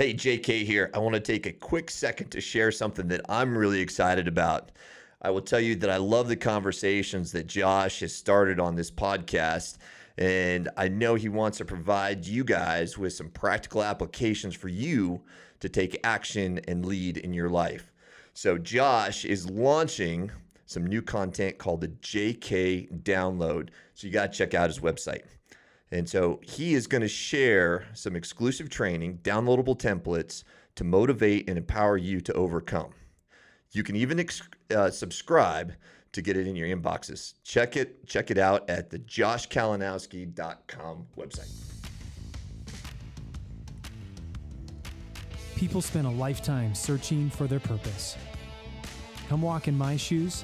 Hey, JK here. I want to take a quick second to share something that I'm really excited about. I will tell you that I love the conversations that Josh has started on this podcast. And I know he wants to provide you guys with some practical applications for you to take action and lead in your life. So, Josh is launching some new content called the JK Download. So, you got to check out his website. And so he is going to share some exclusive training, downloadable templates to motivate and empower you to overcome. You can even ex- uh, subscribe to get it in your inboxes. Check it, check it out at the joshkalinowski.com website. People spend a lifetime searching for their purpose. Come walk in my shoes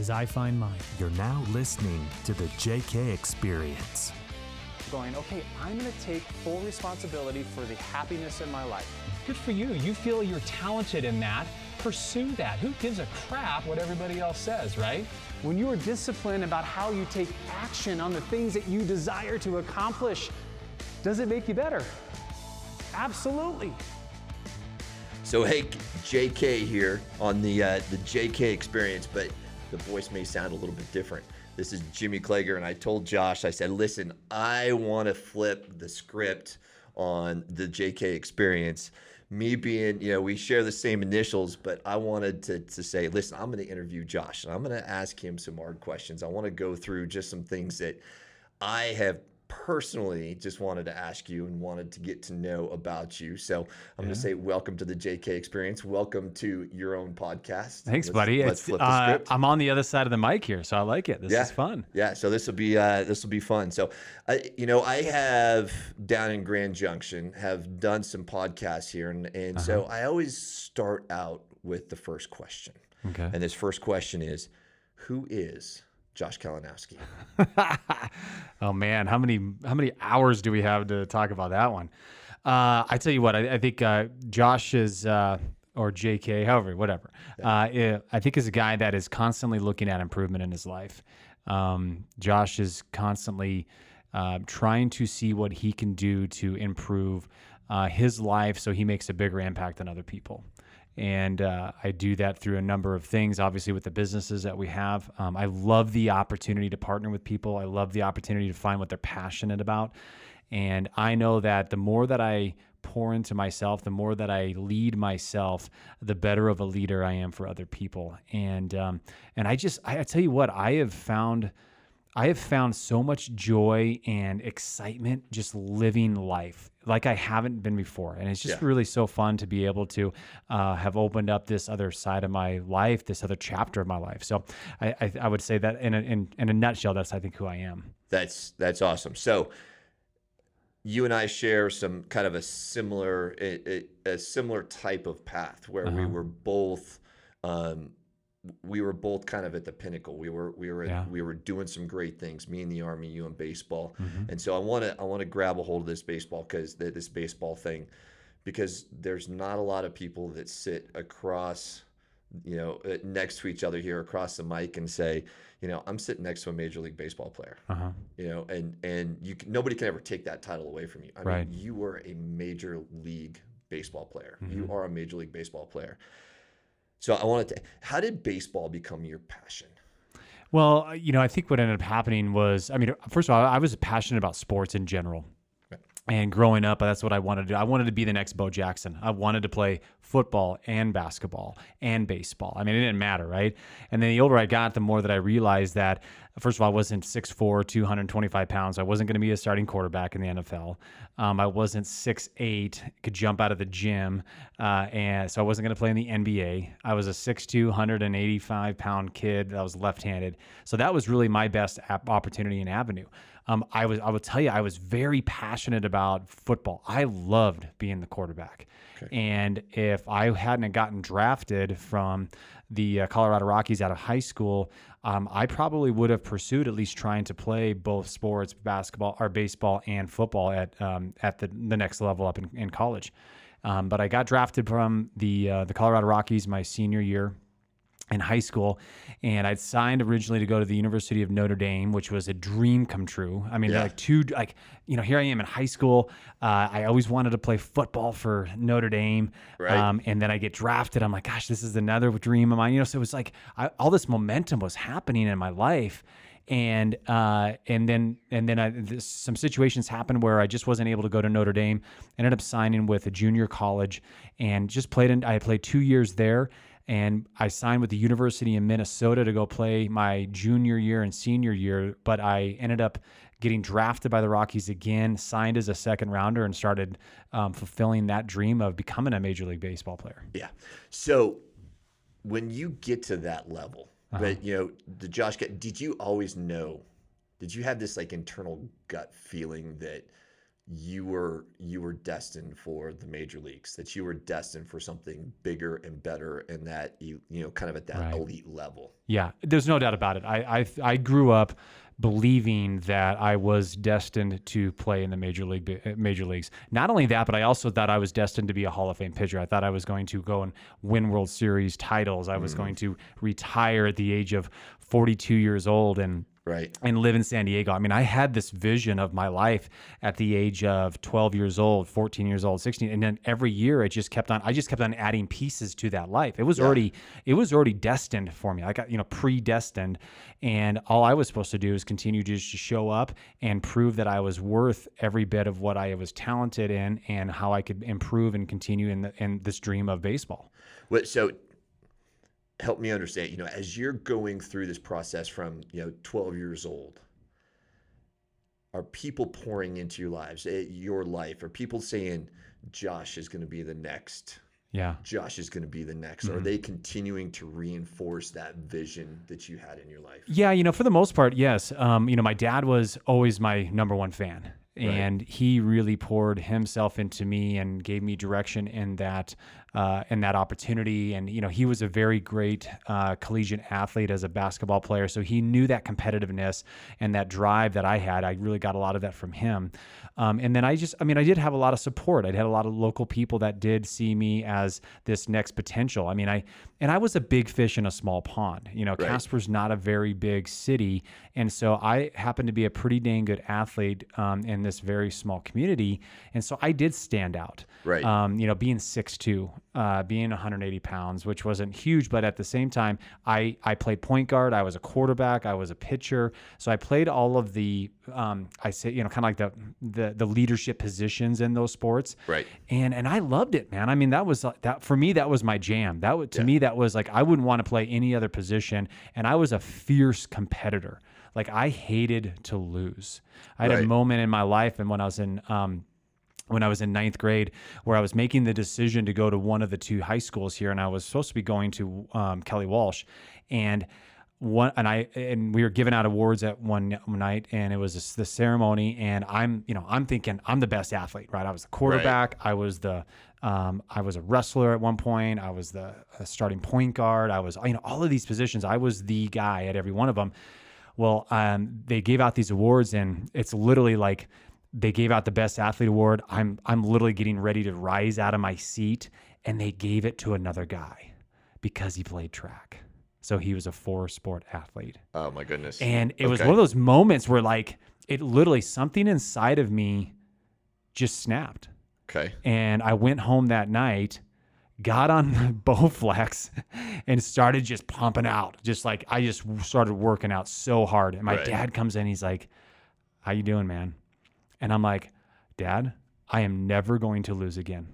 as I find mine. You're now listening to the JK Experience. Going, okay, I'm to take full responsibility for the happiness in my life. Good for you. You feel you're talented in that. Pursue that. Who gives a crap what everybody else says, right? When you are disciplined about how you take action on the things that you desire to accomplish, does it make you better? Absolutely. So hey, JK here on the uh, the JK experience, but the voice may sound a little bit different. This is Jimmy Kleager, and I told Josh, I said, listen, I want to flip the script on the JK experience. Me being, you know, we share the same initials, but I wanted to, to say, listen, I'm going to interview Josh and I'm going to ask him some hard questions. I want to go through just some things that I have personally just wanted to ask you and wanted to get to know about you. So I'm yeah. going to say welcome to the JK Experience. Welcome to your own podcast. Thanks, let's, buddy. Let's flip the uh, script. I'm on the other side of the mic here, so I like it. This yeah. is fun. Yeah. So this will be uh, this will be fun. So, uh, you know, I have down in Grand Junction have done some podcasts here, and and uh-huh. so I always start out with the first question. Okay. And this first question is, who is Josh Kalinowski. oh man, how many how many hours do we have to talk about that one? Uh, I tell you what, I, I think uh, Josh is uh, or J.K. However, whatever. Yeah. Uh, I think is a guy that is constantly looking at improvement in his life. Um, Josh is constantly uh, trying to see what he can do to improve uh, his life so he makes a bigger impact on other people. And uh, I do that through a number of things, obviously, with the businesses that we have. Um, I love the opportunity to partner with people. I love the opportunity to find what they're passionate about. And I know that the more that I pour into myself, the more that I lead myself, the better of a leader I am for other people. And um, and I just I, I tell you what, I have found I have found so much joy and excitement just living life like I haven't been before. And it's just yeah. really so fun to be able to uh, have opened up this other side of my life, this other chapter of my life. So I, I, I would say that in a, in, in a nutshell, that's I think who I am. That's that's awesome. So you and I share some kind of a similar a, a similar type of path where uh-huh. we were both um, we were both kind of at the pinnacle. We were we were yeah. we were doing some great things. Me and the army, you and baseball. Mm-hmm. And so I want to I want to grab a hold of this baseball because this baseball thing, because there's not a lot of people that sit across, you know, uh, next to each other here across the mic and say, you know, I'm sitting next to a major league baseball player. Uh-huh. You know, and and you nobody can ever take that title away from you. I right. mean, you were a major league baseball player. Mm-hmm. You are a major league baseball player. So I wanted to, how did baseball become your passion? Well, you know, I think what ended up happening was, I mean, first of all, I was passionate about sports in general. And growing up, that's what I wanted to do. I wanted to be the next Bo Jackson. I wanted to play football and basketball and baseball. I mean, it didn't matter, right? And then the older I got, the more that I realized that, first of all, I wasn't 6'4, 225 pounds. I wasn't going to be a starting quarterback in the NFL. Um, I wasn't 6'8, could jump out of the gym. Uh, and so I wasn't going to play in the NBA. I was a 6'2, 185 pound kid that was left handed. So that was really my best opportunity and avenue um, I was I will tell you I was very passionate about football. I loved being the quarterback, okay. and if I hadn't gotten drafted from the uh, Colorado Rockies out of high school, um, I probably would have pursued at least trying to play both sports, basketball or baseball and football at um, at the the next level up in, in college. Um, but I got drafted from the uh, the Colorado Rockies my senior year in high school and I'd signed originally to go to the University of Notre Dame, which was a dream come true. I mean, Yeah. like two, like, you know, here I am in high school. Uh, I always wanted to play football for Notre Dame. Right. Um, and then I get drafted. I'm like, gosh, this is another dream of mine. You know, so it was like I, all this momentum was happening in my life. And uh, and then and then I, this, some situations happened where I just wasn't able to go to Notre Dame. Ended up signing with a junior college and just played in. I played two years there, and I signed with the University in Minnesota to go play my junior year and senior year. But I ended up getting drafted by the Rockies again, signed as a second rounder, and started um, fulfilling that dream of becoming a Major League Baseball player. Yeah. So when you get to that level, Uh-huh. but you know, the Josh, did you always know? Did you have this like internal gut feeling that you were you were destined for the major leagues, that you were destined for something bigger and better, and that you you know kind of at that Right. elite level? Yeah, there's no doubt about it. I I, I grew up believing that I was destined to play in the major league uh, major leagues. Not only that, but I also thought I was destined to be a Hall of Fame pitcher. I thought I was going to go and win World Series titles. I was going to retire at the age of 42 years old and Right. and live in San Diego. I mean, I had this vision of my life at the age of 12 years old, 14 years old, 16, and then every year it just kept on. I just kept on adding pieces to that life. It was already, it was already destined for me. I got you know predestined, and all I was supposed to do is continue just to just show up and prove that I was worth every bit of what I was talented in, and how I could improve and continue in the, in this dream of baseball. What so help me understand, you know, as you're going through this process from, you know, 12 years old, are people pouring into your lives, eh, your life? Are people saying Josh is going to be the next? Yeah. Josh is going to be the next. Are they continuing to reinforce that vision that you had in your life? Yeah, you know, for the most part, yes. Um, you know, my dad was always my number one fan. And he really poured himself into me and gave me direction in that uh, in that opportunity. And you know, he was a very great uh, collegiate athlete as a basketball player, so he knew that competitiveness and that drive that I had. I really got a lot of that from him. Um, and then I just, I mean, I did have a lot of support. I had a lot of local people that did see me as this next potential. I mean, I and I was a big fish in a small pond. You know, Right. Casper's not a very big city, and so I happened to be a pretty dang good athlete um, in this very small community, and so I did stand out. Right. Um, you know, being 6'2", uh, being 180 pounds, which wasn't huge, but at the same time, I I played point guard. I was a quarterback. I was a pitcher. So I played all of the um, I say you know kind of like the, the the leadership positions in those sports. Right. And and I loved it, man. I mean, that was that for me. That was my jam. That to me that was like I wouldn't want to play any other position, and I was a fierce competitor. Like I hated to lose. I had Right. a moment in my life, and when I was in um, when I was in ninth grade, where I was making the decision to go to one of the two high schools here, and I was supposed to be going to um, Kelly Walsh, and one and I and we were giving out awards at one night, and it was the ceremony, and I'm you know I'm thinking I'm the best athlete, right? I was the quarterback, I was the um, I was a wrestler at one point, I was the starting point guard, I was you know all of these positions, I was the guy at every one of them. Well, um, they gave out these awards, and it's literally like they gave out the best athlete award. I'm I'm literally getting ready to rise out of my seat, and they gave it to another guy because he played track. So he was a four sport athlete. Oh my goodness. And it was one of those moments where like it literally something inside of me just snapped. Okay. And I went home that night, got on the Bowflex, and started just pumping out. Just like I just started working out so hard. And my Right. dad comes in, he's like, How you doing, man? And I'm like, Dad, I am never going to lose again.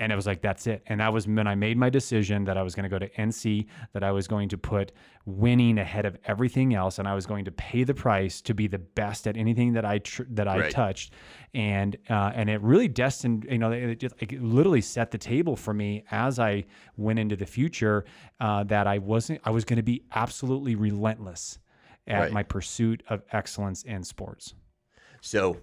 And it was like, that's it. And that was when I made my decision that I was going to go to NC, that I was going to put winning ahead of everything else, and I was going to pay the price to be the best at anything that I tr- that I Right. touched. And uh, and it really destined, you know, it, just, it literally set the table for me as I went into the future uh, that I wasn't, I was going to be absolutely relentless at Right. my pursuit of excellence in sports. So,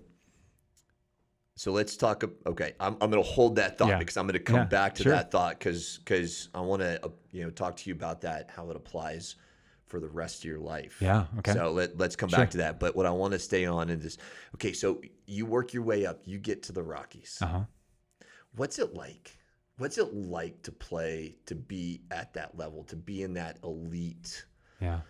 so let's talk. Okay, I'm, I'm going to hold that thought Yeah. because I'm going to come Yeah, back to sure. that thought because because I want to uh, you know talk to you about that how it applies for the rest of your life. Yeah, okay. So let let's come Sure. back to that. But what I want to stay on is this. Okay, so you work your way up. You get to the Rockies. Uh huh. What's it like? what's it like to play to be at that level, to be in that elite, Yeah.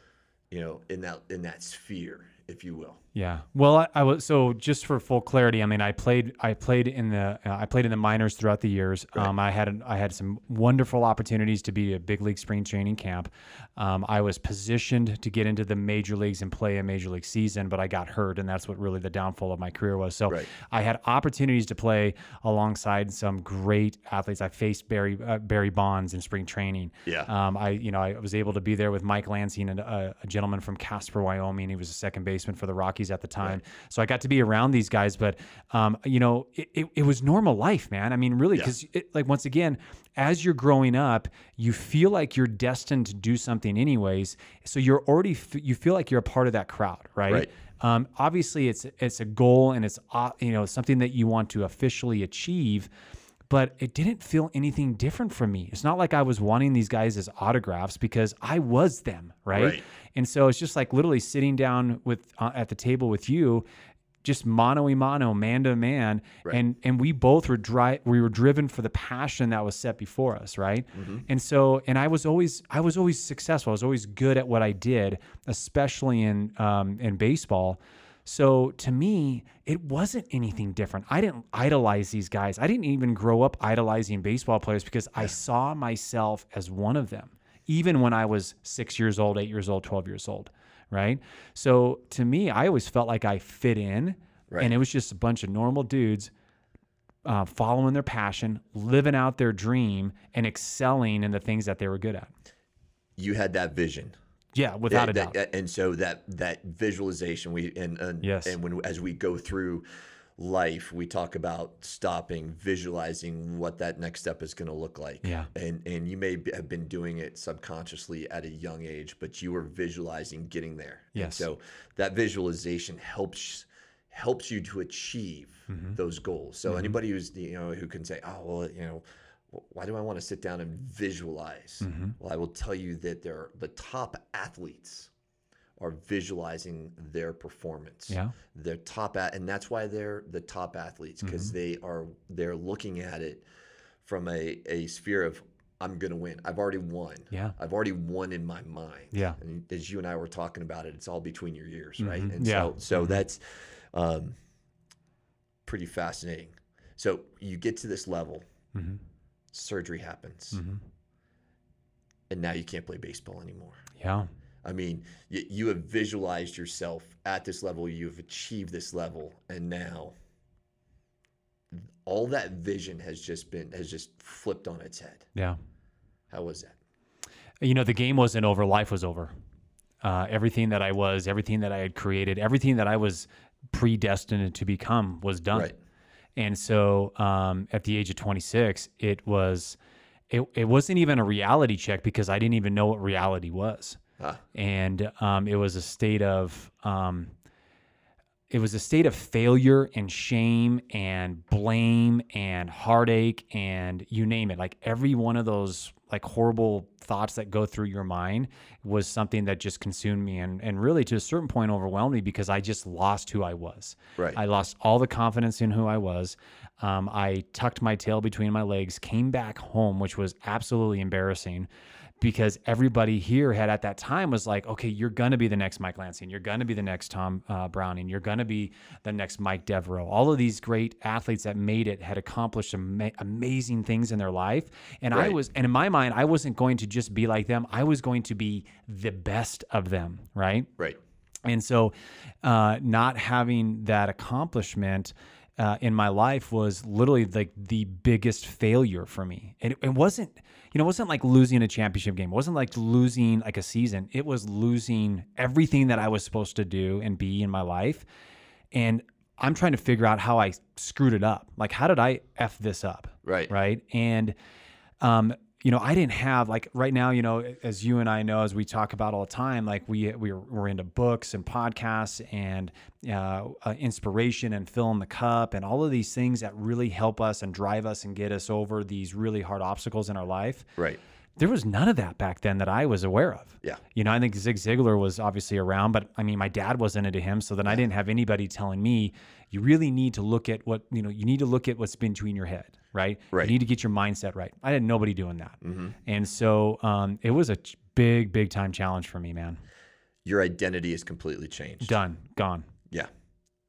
you know, in that in that sphere, if you will. Yeah. Well, I, I was so just for full clarity. I mean, I played. I played in the. Uh, I played in the minors throughout the years. Um, I had. I had some wonderful opportunities to be a big league spring training camp. Um, I was positioned to get into the major leagues and play a major league season, but I got hurt, and that's what really the downfall of my career was. So Right. I had opportunities to play alongside some great athletes. I faced Barry uh, Barry Bonds in spring training. Yeah. Um, I you know I was able to be there with Mike Lansing and a, a gentleman from Casper, Wyoming. He was a second baseman for the Rockies at the time. So I got to be around these guys. But um, you know it, it, it was normal life, man. I mean, really, because like once again, as you're growing up, you feel like you're destined to do something anyways. So you're already f- you feel like you're a part of that crowd, right? Right. Um, obviously, it's it's a goal and it's uh, you know something that you want to officially achieve, but it didn't feel anything different from me. It's not like I was wanting these guys as autographs because I was them, right? Right. And so it's just like literally sitting down with uh, at the table with you, just mano a mano, man to man, and and we both were dry. We were driven for the passion that was set before us, right? And so, and I was always I was always successful. I was always good at what I did, especially in um, in baseball. So to me, it wasn't anything different. I didn't idolize these guys. I didn't even grow up idolizing baseball players because I saw myself as one of them, even when I was six years old, eight years old, 12 years old. Right. So to me, I always felt like I fit in Right. and it was just a bunch of normal dudes uh, following their passion, living out their dream, and excelling in the things that they were good at. You had that vision. Yeah, without a that- doubt. that- and so that that visualization we and and, Yes. and when as we go through life we talk about stopping visualizing what that next step is going to look like Yeah. and and you may be- have been doing it subconsciously at a young age but you were visualizing getting there And Yes. so that visualization helps helps you to achieve Mm-hmm. those goals so anybody who's you know who can say oh well you know why do I want to sit down and visualize? Mm-hmm. Well, I will tell you that they're the top athletes are visualizing their performance. Yeah. They're top at, and that's why they're the top athletes because Mm-hmm. they are they're looking at it from a, a sphere of I'm gonna win. I've already won. Yeah. I've already won in my mind. Yeah. Mm-hmm. And as you and I were talking about it, it's all between your ears, right? And Yeah. Mm-hmm. so so that's um, pretty fascinating. So you get to this level, Mm-hmm. Surgery happens, and now you can't play baseball anymore. yeah. I mean, you, you have visualized yourself at this level, you've achieved this level, and now all that vision has just been has just flipped on its head. Yeah. How was that? you know the game wasn't over life was over uh, everything that i was everything that i had created everything that i was predestined to become was done Right. And so um, at the age of 26 it was it, it wasn't even a reality check because i didn't even know what reality was Ah. and um, it was a state of um, it was a state of failure and shame and blame and heartache and you name it like every one of those like horrible thoughts that go through your mind was something that just consumed me and, and really to a certain point overwhelmed me because i just lost who i was. Right. i lost all the confidence in who i was. Um, i tucked my tail between my legs came back home which was absolutely embarrassing because everybody here had at that time was like, okay, you're gonna be the next Mike Lansing, you're gonna be the next Tom uh, Browning, you're gonna be the next Mike Devereaux. All of these great athletes that made it had accomplished ama- amazing things in their life, and I was, and in my mind, I wasn't going to just be like them. I was going to be the best of them, right? Right. And so, uh, not having that accomplishment uh, in my life was literally like the biggest failure for me. It, it wasn't, you know, it wasn't like losing a championship game. It wasn't like losing like a season. It was losing everything that I was supposed to do and be in my life. And I'm trying to figure out how I screwed it up. Like, how did I f this up? Right. Right. And um, you know, I didn't have like right now, you know, as you and I know, as we talk about all the time, like we we're, we're into books and podcasts and uh, uh, inspiration and fill in the cup and all of these things that really help us and drive us and get us over these really hard obstacles in our life. Right. There was none of that back then that I was aware of. Yeah. You know, I think Zig Ziglar was obviously around, but I mean, my dad wasn't into him. So then I didn't have anybody telling me, you really need to look at what, you know, you need to look at what's between your head, right? Right. You need to get your mindset right. I had nobody doing that, and so um, it was a big, big time challenge for me, man. Your identity is completely changed. Done, gone. Yeah.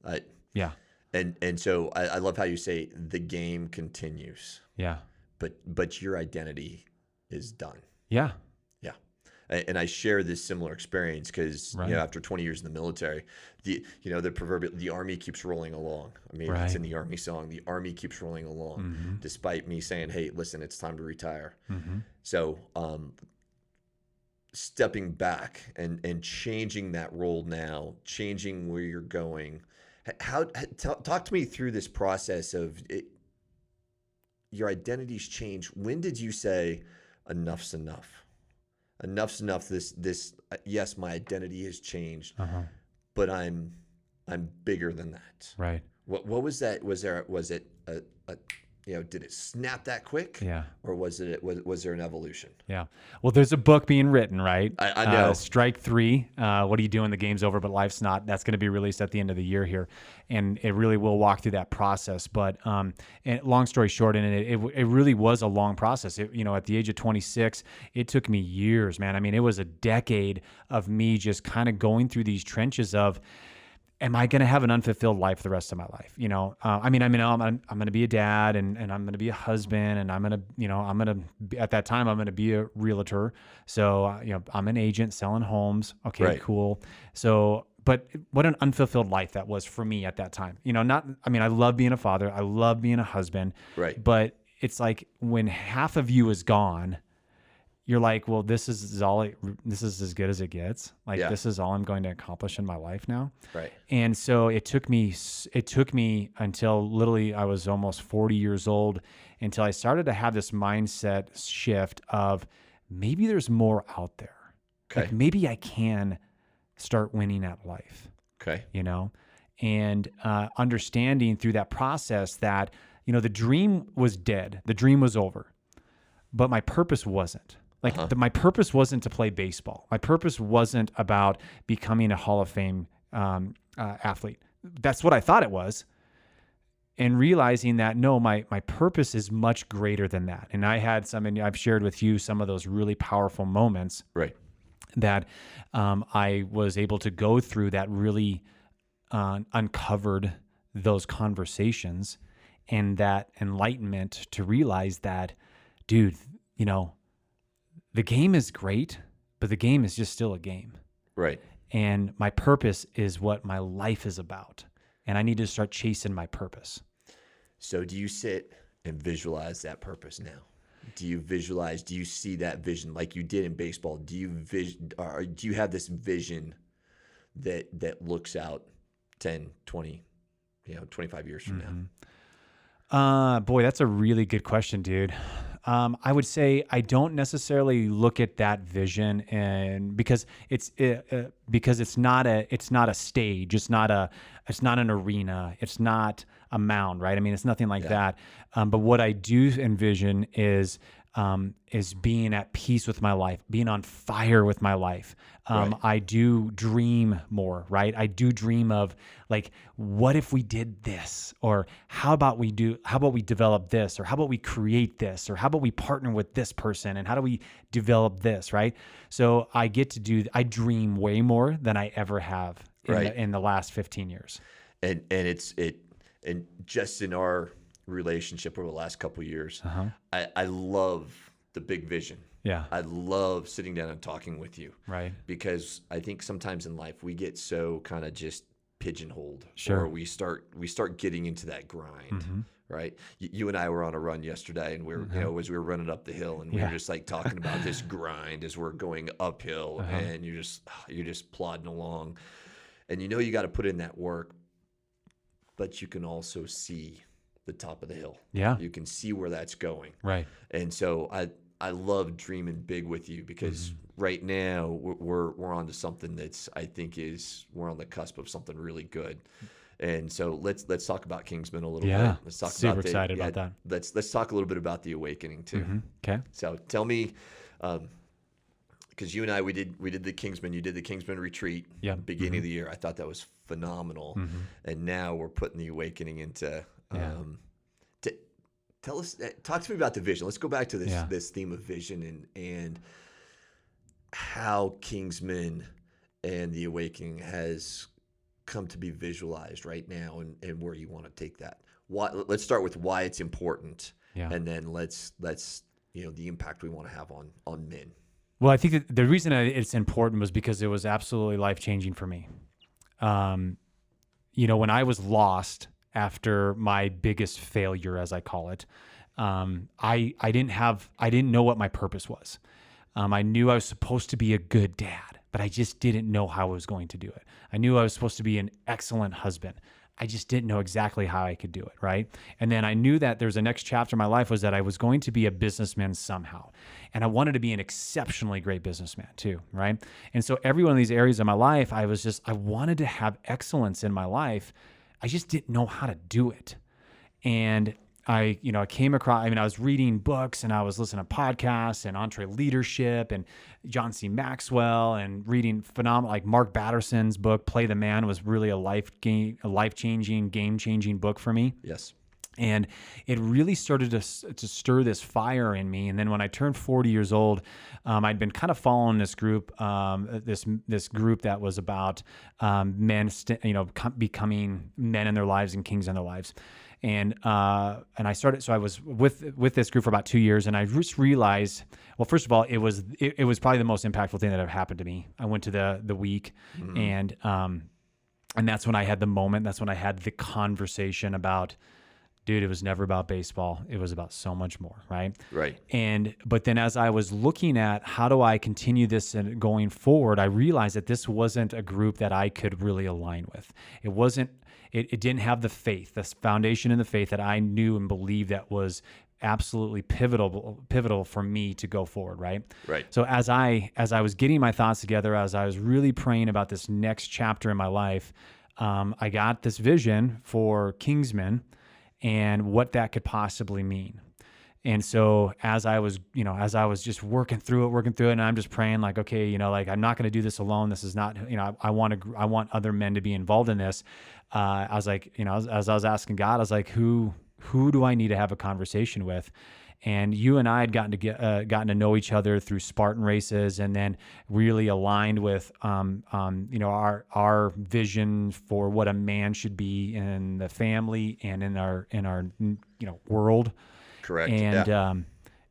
I, Yeah, and and so I, I love how you say the game continues, yeah, but but your identity is done. yeah, And I share this similar experience because Right. you know after 20 years in the military, the you know the proverbial the army keeps rolling along. I mean, it's in the army song. The army keeps rolling along, despite me saying, "Hey, listen, it's time to retire." So, um, stepping back and and changing that role now, changing where you're going. How t- talk to me through this process of it, your identity's changed. When did you say enough's enough? Enough's enough. This this uh, yes, my identity has changed, uh-huh. but I'm I'm bigger than that. right, What what was that? Was there was it a, a you know did it snap that quick? yeah. Or was it was was there an evolution? Yeah. Well, there's a book being written, right? I- I Uh, know. Strike Three. Uh, what are you doing? The game's over, but life's not. That's going to be released at the end of the year here, and it really will walk through that process. But um, and long story short, and it, it it really was a long process. It, you know, at the age of 26, it took me years, man. I mean, it was a decade of me just kind of going through these trenches of am I going to have an unfulfilled life the rest of my life? You know, uh, I mean, I mean, I'm, I'm, I'm going to be a dad and, and I'm going to be a husband and I'm going to, you know, I'm going to, at that time, I'm going to be a realtor. So, uh, you know, I'm an agent selling homes. Okay, Right. cool. So, but what an unfulfilled life that was for me at that time. You know, not, I mean, I love being a father. I love being a husband. Right. But it's like when half of you is gone, you're like, well, this is, all it, this is as good as it gets. Like, Yeah. this is all I'm going to accomplish in my life now. Right. And so it took me it took me until literally I was almost 40 years old until I started to have this mindset shift of maybe there's more out there. Okay. Like maybe I can start winning at life, Okay. you know? And uh, understanding through that process that, you know, the dream was dead, the dream was over, but my purpose wasn't. Like the, my purpose wasn't to play baseball. My purpose wasn't about becoming a Hall of Fame um, uh, athlete. That's what I thought it was. And realizing that no, my my purpose is much greater than that. And I had some, and I've shared with you some of those really powerful moments Right. that um, I was able to go through that really uh, uncovered those conversations and that enlightenment to realize that, dude, you know, the game is great, but the game is just still a game. Right. And my purpose is what my life is about. And I need to start chasing my purpose. So do you sit and visualize that purpose now? Do you visualize, do you see that vision like you did in baseball? Do you vision or do you have this vision that that looks out 10, 20, you know, 25 years from now? Uh, boy, that's a really good question, dude. Um, I would say I don't necessarily look at that vision, and because it's uh, uh, because it's not a it's not a stage, it's not a it's not an arena, it's not a mound, right? I mean, it's nothing like that. Um, but what I do envision is um, is being at peace with my life, being on fire with my life. Um, Right. I do dream more, right? I do dream of like, what if we did this, or how about we do, how about we develop this, or how about we create this, or how about we partner with this person, and how do we develop this, right? So I get to do, I dream way more than I ever have in, Right. the, in the last 15 years. And and it's it and just in our relationship over the last couple of years, uh-huh. I, I love the big vision. Yeah. I love sitting down and talking with you. Right. because I think sometimes in life we get so kind of just pigeonholed, Sure. or we start we start getting into that grind, mm-hmm. right? You, you and I were on a run yesterday, and we were you uh-huh. know as we were running up the hill, and we Yeah. were just like talking about this grind as we're going uphill, uh-huh. and you're just you're just plodding along, and you know you got to put in that work, but you can also see the top of the hill. Yeah. You can see where that's going. Right. And so I I love dreaming big with you because mm-hmm. right now we're, we're on to something that's I think is we're on the cusp of something really good. And so let's let's talk about Kingsman a little Yeah. bit. Let's talk Super about the- excited about that. Let's let's talk a little bit about the awakening too. Mm-hmm. Okay. So tell me, um, because you and I we did we did the Kingsman. You did the Kingsman retreat. Yeah. Mm-hmm. Beginning of mm-hmm. the year, I thought that was phenomenal. And now we're putting the awakening into. Um, to, tell us, uh, talk to me about the vision. Let's go back to this Yeah. this theme of vision and and how Kingsman and the Awakening has come to be visualized right now, and and where you want to take that. Why? Let's start with why it's important, Yeah. and then let's let's you know the impact we want to have on on men. Well, I think that the reason it's important was because it was absolutely life changing for me. Um, you know, when I was lost after my biggest failure, as I call it, um, I I didn't have I didn't know what my purpose was. Um, I knew I was supposed to be a good dad, but I just didn't know how I was going to do it. I knew I was supposed to be an excellent husband. I just didn't know exactly how I could do it, right? And then I knew that there's a next chapter in my life was that I was going to be a businessman somehow. And I wanted to be an exceptionally great businessman too, right? And so every one of these areas of my life, I was just I wanted to have excellence in my life. I just didn't know how to do it. And I, you know, I came across, I mean, I was reading books and I was listening to podcasts and EntreLeadership and John C. Maxwell and reading phenomenal, like Mark Batterson's book, Play the Man was really a life game, a life changing, game changing book for me Yes. And it really started to, to stir this fire in me and then when i turned 40 years old um, i'd been kind of following this group um, this this group that was about um, men st- you know com- becoming men in their lives and kings in their lives and uh, and I started. So I was with with this group for about two years, and I just realized. Well, first of all, it was it, it was probably the most impactful thing that ever happened to me. I went to the the week, and um, and that's when I had the moment. That's when I had the conversation about, dude, it was never about baseball. It was about so much more, right? Right. And but then as I was looking at how do I continue this and going forward, I realized that this wasn't a group that I could really align with. It wasn't. It, it didn't have the faith, this foundation in the faith that I knew and believed that was absolutely pivotal pivotal for me to go forward right Right. so as i as i was getting my thoughts together as i was really praying about this next chapter in my life um, i got this vision for kingsman and what that could possibly mean and so as I was, you know, as I was just working through it, working through it, and I'm just praying like, okay, you know, like I'm not going to do this alone. This is not, you know, I, want to, I want other men to be involved in this. Uh, I was like, you know, as, as I was asking God, I was like, who, who do I need to have a conversation with? And you and I had gotten to get, uh, gotten to know each other through Spartan races, and then really aligned with, um, um, you know, our our vision for what a man should be in the family and in our in our you know world Correct. and yeah. um,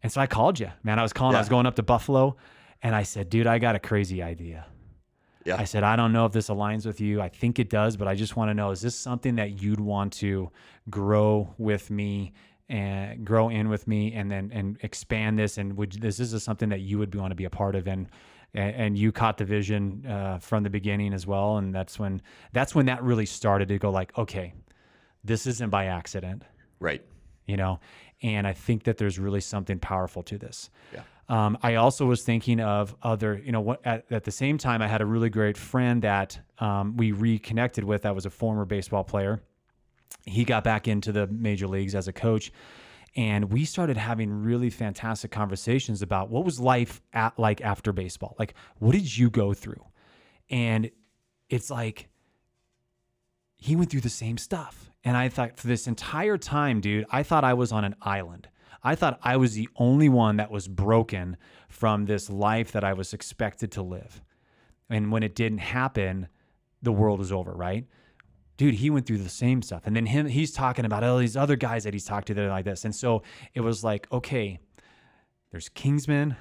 and so I called you, man. I was calling. I was going up to Buffalo, and I said, dude, I got a crazy idea. Yeah. I said, I don't know if this aligns with you. I think it does, but I just want to know: is this something that you'd want to grow with me and grow in with me, and then and expand this? And would this is something that you would want to be a part of? And and, and you caught the vision uh, from the beginning as well, and that's when that's when that really started to go like, okay, this isn't by accident right. you know and i think that there's really something powerful to this Yeah. um, i also was thinking of other you know what at, at the same time i had a really great friend that um, we reconnected with that was a former baseball player he got back into the major leagues as a coach and we started having really fantastic conversations about what was life at, like after baseball like what did you go through and it's like he went through the same stuff. And I thought for this entire time, dude, I thought I was on an island. I thought I was the only one that was broken from this life that I was expected to live. And when it didn't happen, the world is over, right? Dude, he went through the same stuff. And then him, he's talking about all these other guys that he's talked to that are like this. And so it was like, okay, there's Kingsman.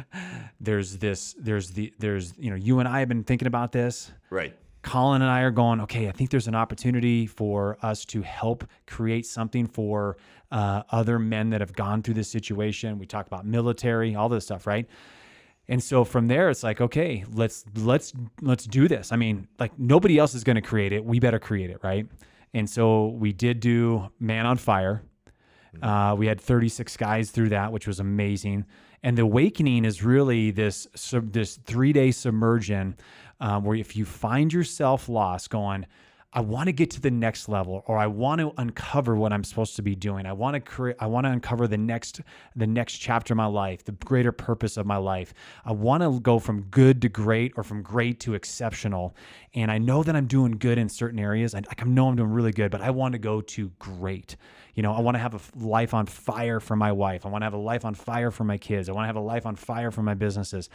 there's this, there's the, there's, you know, you and I have been thinking about this. Right. Colin and I are going, okay, I think there's an opportunity for us to help create something for uh, other men that have gone through this situation. We talk about military, all this stuff, right? And so from there, it's like, okay, let's let's let's do this. I mean, like nobody else is going to create it. We better create it, right? And so we did do Man on Fire. Uh, we had 36 guys through that, which was amazing. And the awakening is really this sub, this three day submersion, um, where if you find yourself lost, going, I want to get to the next level, or I want to uncover what I'm supposed to be doing. I want to create. I want to uncover the next the next chapter of my life, the greater purpose of my life. I want to go from good to great, or from great to exceptional. And I know that I'm doing good in certain areas. I, I know I'm doing really good, but I want to go to great. You know, I want to have a life on fire for my wife. I want to have a life on fire for my kids. I want to have a life on fire for my businesses.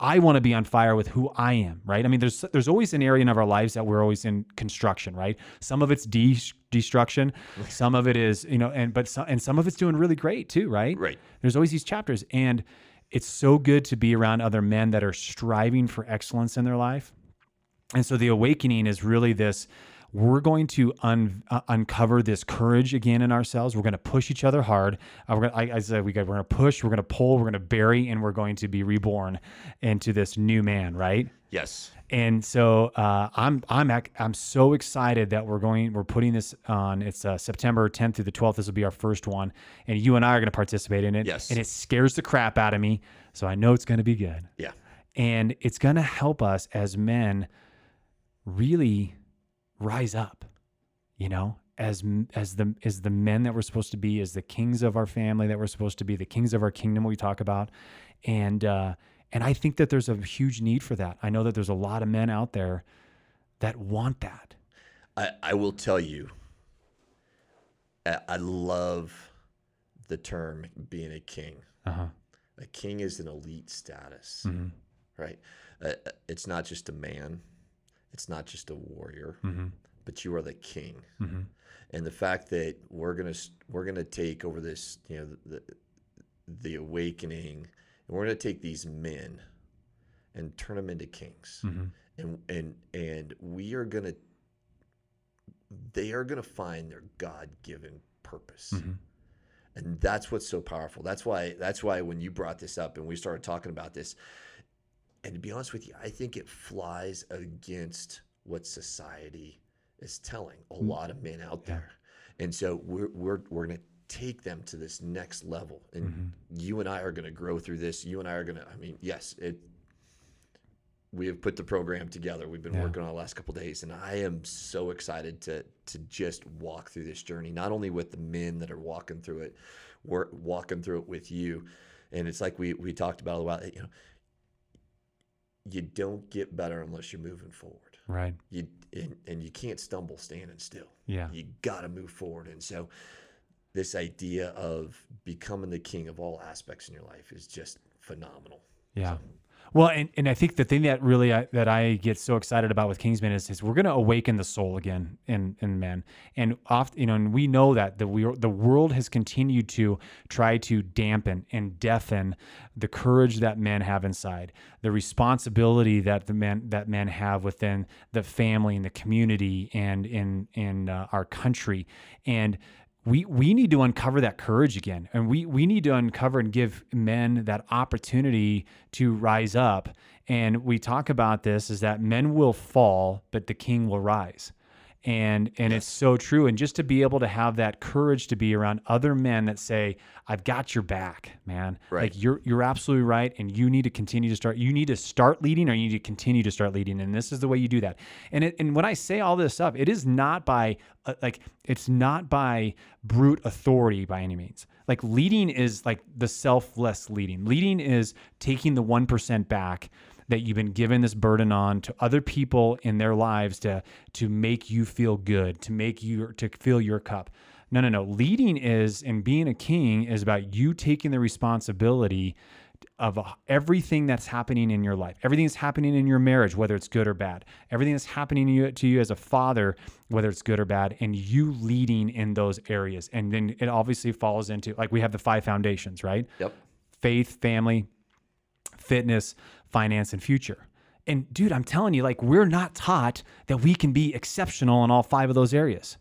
I want to be on fire with who I am, right? I mean, there's there's always an area in of our lives that we're always in construction, right? Some of it's de- destruction, some of it is, you know, and but some, and some of it's doing really great too, right? Right. There's always these chapters, and it's so good to be around other men that are striving for excellence in their life. And so the awakening is really this we're going to un, uh, uncover this courage again in ourselves. We're going to push each other hard. Uh, we're gonna, I, I said we got, we're going to push, we're going to pull, we're going to bury, and we're going to be reborn into this new man, right? Yes. And so uh, I'm I'm ac- I'm so excited that we're going we're putting this on. It's uh, September 10th through the 12th. This will be our first one, and you and I are going to participate in it. Yes. And it scares the crap out of me, so I know it's going to be good Yeah. and it's going to help us as men really rise up you know as as the as the men that we're supposed to be as the kings of our family that we're supposed to be the kings of our kingdom we talk about and uh and i think that there's a huge need for that i know that there's a lot of men out there that want that I, I will tell you, I, I love the term being a king. uh-huh A king is an elite status, Mhm. right? Uh, uh, it's not just a man, it's not just a warrior, Mhm. but you are the king. Mhm. And the fact that we're gonna we're gonna take over this, you know, the the awakening, and we're gonna take these men and turn them into kings, Mhm. and and and we are gonna they are gonna find their God given purpose. Mhm. And that's what's so powerful. That's why that's why when you brought this up and we started talking about this, and to be honest with you, I think it flies against what society is telling a mm. lot of men out Yeah. there. And so we're we're we're gonna take them to this next level. And mm-hmm. you and I are gonna grow through this. You and I are gonna I mean, yes, it we have put the program together. We've been Yeah. working on the last couple days, and I am so excited to to just walk through this journey. Not only with the men that are walking through it, we're walking through it with you. And it's like we we talked about a while. You know, you don't get better unless you're moving forward. right You and, and you can't stumble standing still. yeah You got to move forward. And so, this idea of becoming the king of all aspects in your life is just phenomenal. Yeah. Well, and, and I think the thing that really I, that I get so excited about with Kingsman is, is we're going to awaken the soul again in in men, and oft you know, and we know that the we the world has continued to try to dampen and deafen the courage that men have inside, the responsibility that the men that men have within the family and the community and in in uh, our country, and we we need to uncover that courage again. And we we need to uncover and give men that opportunity to rise up. And we talk about this is that men will fall but the king will rise and and it's so true. And just to be able to have that courage to be around other men that say i've got your back man. Right. like you're you're absolutely right. And you need to continue to start you need to start leading or you need to continue to start leading. And this is the way you do that. And it, and when i say all this stuff it is not by uh, like it's not by brute authority by any means. Like leading is like the selfless leading. Leading is taking the 1% back that you've been given this burden on to other people in their lives to to make you feel good to make you to fill your cup no no no leading is and being a king is about you taking the responsibility of everything that's happening in your life, everything that's happening in your marriage, whether it's good or bad, everything that's happening to you, to you as a father, whether it's good or bad, and you leading in those areas. And then it obviously falls into like we have the five foundations, right? Yep. Faith, family, fitness, finance, and future. And dude, I'm telling you, like, we're not taught that we can be exceptional in all five of those areas.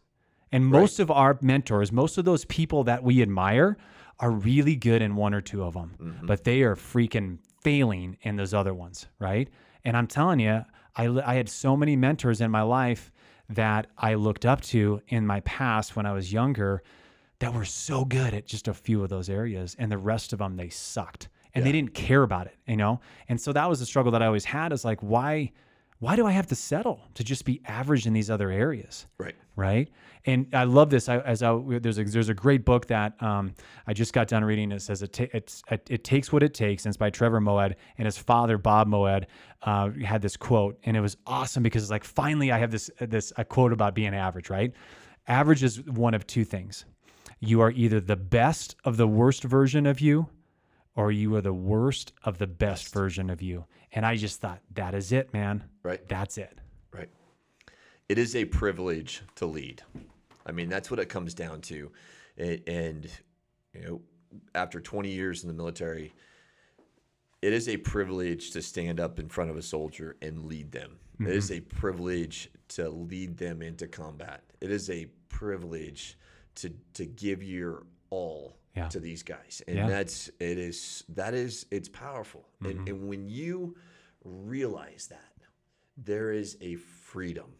And most of our mentors, most of those people that we admire, are really good in one or two of them, mm-hmm. but they are freaking failing in those other ones, right? And I'm telling you, I, I had so many mentors in my life that I looked up to in my past when I was younger that were so good at just a few of those areas, and the rest of them they sucked, and they didn't care about it, you know. And so that was the struggle that I always had: is like, why, why do I have to settle to just be average in these other areas? Right. right? And I love this. I, as I, there's a there's a great book that um, I just got done reading. It says it, ta- it's, it it takes what it takes, and it's by Trevor Moawad and his father Bob Moawad uh, had this quote, and it was awesome because it's like finally I have this this a quote about being average, right? Average is one of two things. you are either the best of the worst version of you or you are the worst of the best version of you. And I just thought, that is it, man. Right. That's it. Right. It is a privilege to lead. I mean, that's what it comes down to. And, you know, after 20 years in the military, it is a privilege to stand up in front of a soldier and lead them. It is mm-hmm. a privilege to lead them into combat. It is a privilege to to give your all Yeah. to these guys. And Yeah. that's it is that is it's powerful. And and when you realize that there is a freedom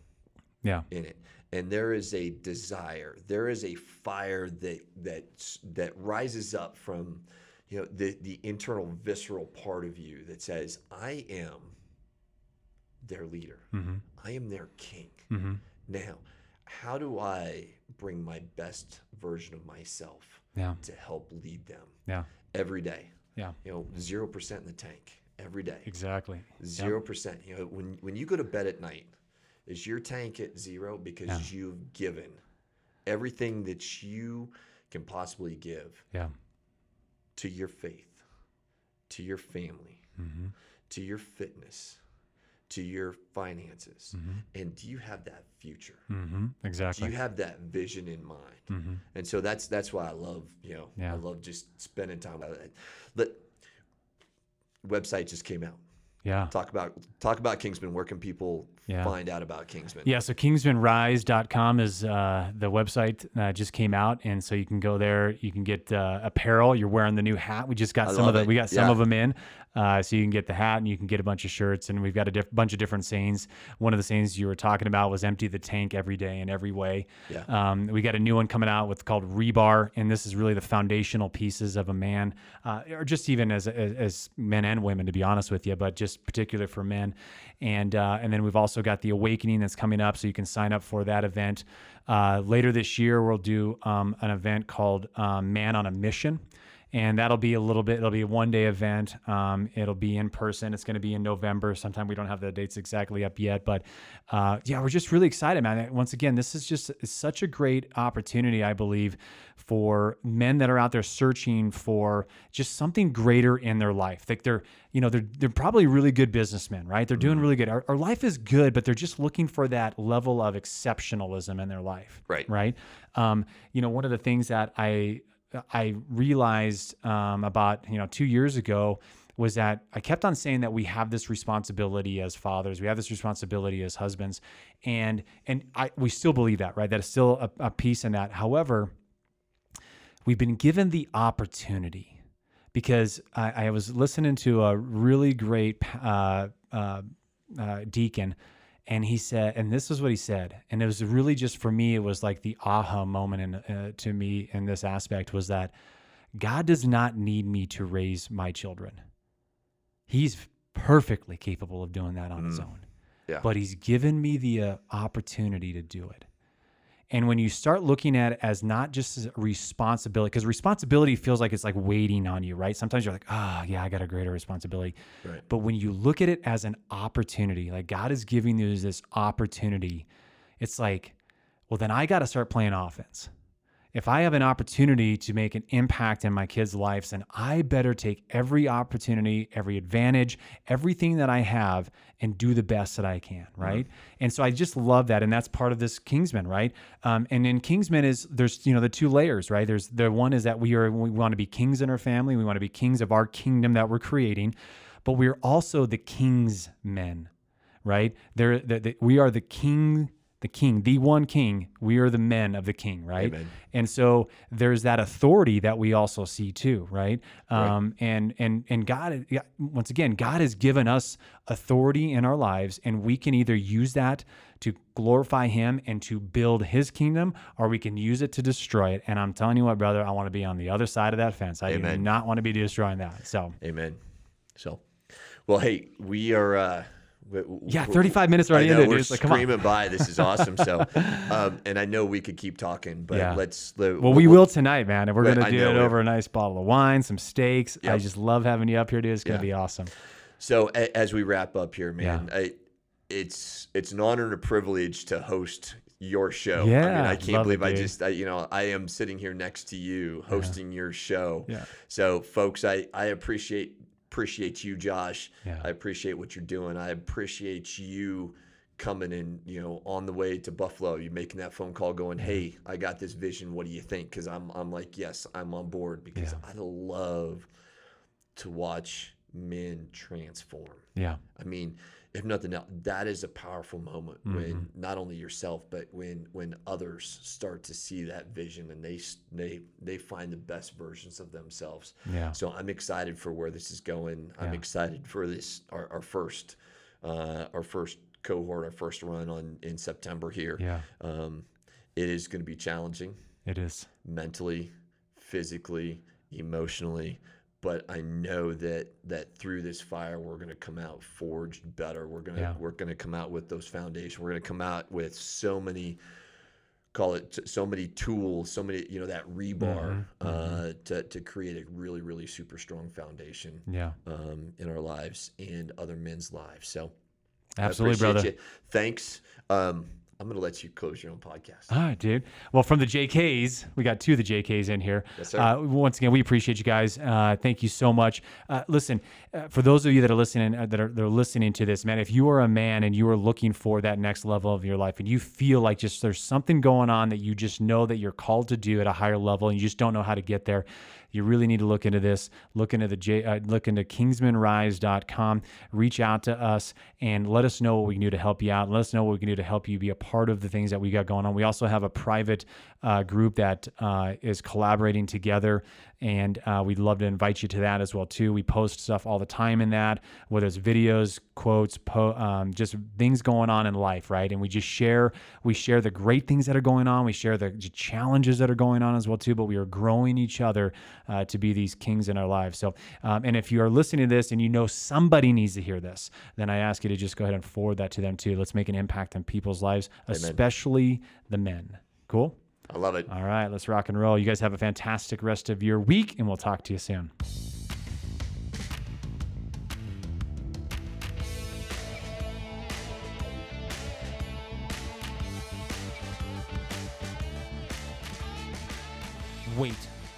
Yeah. in it and there is a desire there is a fire that that that rises up from you know the the internal visceral part of you that says i am their leader Mm-hmm. i am their king Mm-hmm. now how do i bring my best version of myself Yeah. to help lead them Yeah. every day Yeah. you know 0% in the tank every day Exactly. Zero percent. You know, when when you go to bed at night, is your tank at zero because you've given everything that you can possibly give Yeah. to your faith, to your family, Mm-hmm. to your fitness, to your finances, and do you have that future? Mm-hmm. Do Exactly. you have that vision in mind? mm-hmm. And so that's that's why I love you know Yeah. I love just spending time with it. But website just came out. Yeah. Talk about talk about Kingsman. Where can people Yeah. find out about Kingsman? Yeah, so kingsmanrise.com is uh, the website uh, just came out, and so you can go there. You can get uh, apparel. You're wearing the new hat. We just got I some of the it. we got some Yeah. of them in, uh, so you can get the hat and you can get a bunch of shirts, and we've got a diff- bunch of different sayings. One of the sayings you were talking about was "empty the tank every day in every way." Yeah. Um, we got a new one coming out with called Rebar, and this is really the foundational pieces of a man, uh, or just even as, as as men and women, to be honest with you, but just particular for men. And uh, and then we've also got the Awakening that's coming up, so you can sign up for that event. Uh, later this year, we'll do um, an event called um, Man on a Mission and that'll be a little bit it'll be a one day event. Um, it'll be in person. It's going to be in november. Sometime we don't have the dates exactly up yet but uh, yeah we're just really excited man. Once again this is just such a great opportunity i believe for men that are out there searching for just something greater in their life. Like they're you know they're, they're probably really good businessmen right? They're doing really good. Our, our life is good but they're just looking for that level of exceptionalism in their life Right. right? Um, you know one of the things that i I realized um, about you know two years ago was that I kept on saying that we have this responsibility as fathers, we have this responsibility as husbands, and and I we still believe that right. That is still a, a piece in that. However, we've been given the opportunity because I, I was listening to a really great uh, uh, uh, deacon and he said and this is what he said. And it was really just for me it was like the aha moment in, uh, to me in this aspect was that god does not need me to raise my children. He's perfectly capable of doing that on his own. Yeah. but he's given me the uh, opportunity to do it and when you start looking at it as not just a responsibility, because responsibility feels like it's like waiting on you, right? Sometimes you're like, oh, yeah, I got a greater responsibility. Right. But when you look at it as an opportunity, like God is giving you this opportunity, it's like, well, then I got to start playing offense. If I have an opportunity to make an impact in my kids' lives, then I better take every opportunity, every advantage, everything that I have and do the best that I can, right? And so I just love that, and that's part of this Kingsman, right? Um, and in Kingsman is there's you know the two layers, right? There's the one is that we are we want to be kings in our family, we want to be kings of our kingdom that we're creating, but we're also the king's men, right? There, the, the, we are the king, the king, the one king. We are the men of the king, right? Amen. And so there's that authority that we also see too, right? Um, and and and God, once again, God has given us authority in our lives, and we can either use that to glorify Him and to build His kingdom, or we can use it to destroy it. And I'm telling you what, brother, I want to be on the other side of that fence. I do not want to be destroying that. So. Amen. So, well, hey, we are. Uh, Yeah, we- 35 minutes I already know, into it, We're. Like, come on. screaming by. This is awesome. So, um, and I know we could keep talking, but Yeah. let's. Let, Well, we will tonight, man, and we're gonna do it over a nice bottle of wine, some steaks. I just love having you up here, dude. It's gonna Yeah. be awesome. So, a, as we wrap up here, man, I, it's it's an honor and a privilege to host your show. I mean, Yeah, I can't believe it, I just, I, you know, I am sitting here next to you hosting your show. Yeah. So, folks, I, I appreciate appreciate you, Josh. Yeah. I appreciate what you're doing. I appreciate you coming in, you know, on the way to Buffalo. You making that phone call, going, "Hey, I got this vision. What do you think?" Because I'm, I'm like, yes, I'm on board because I love to watch men transform. Yeah. I mean, if nothing else, that is a powerful moment Mm-hmm. when not only yourself, but when when others start to see that vision and they they they find the best versions of themselves. Yeah. So I'm excited for where this is going. I'm Yeah. excited for this our, our first uh, our first cohort, our first run on in September here. Yeah. Um, it is going to be challenging It is. mentally, physically, emotionally. But I know that that through this fire, we're going to come out forged better. We're gonna Yeah. we're going to come out with those foundations. We're going to come out with so many, call it so many tools, so many you know that rebar Mm-hmm. uh, to to create a really really super strong foundation Yeah. um, in our lives and other men's lives. So Absolutely, appreciate brother. you. Thanks. Um, I'm going to let you close your own podcast. All right, dude. Well, from the JKs, we got two of the JKs in here. Yes, sir. Uh, once again, we appreciate you guys. Uh, thank you so much. Uh, listen, uh, for those of you that are listening, uh, that are that are listening to this, man, if you are a man and you are looking for that next level of your life, and you feel like just there's something going on that you just know that you're called to do at a higher level, and you just don't know how to get there, you really need to look into this. Look into the J, uh, look into KingsmanRise.com. Reach out to us and let us know what we can do to help you out. Let us know what we can do to help you be a part of the things that we got going on. We also have a private uh, group that uh, is collaborating together, and uh, we'd love to invite you to that as well too. We post stuff all the time in that, whether it's videos, quotes, po- um, just things going on in life, right? And we just share. We share the great things that are going on. We share the challenges that are going on as well too. But we are growing each other uh, to be these kings in our lives. So, um, and if you are listening to this and you know somebody needs to hear this, then I ask you to just go ahead and forward that to them too. Let's make an impact on people's lives, especially the men. Cool. I love it. All right, let's rock and roll. You guys have a fantastic rest of your week, and we'll talk to you soon. Wait,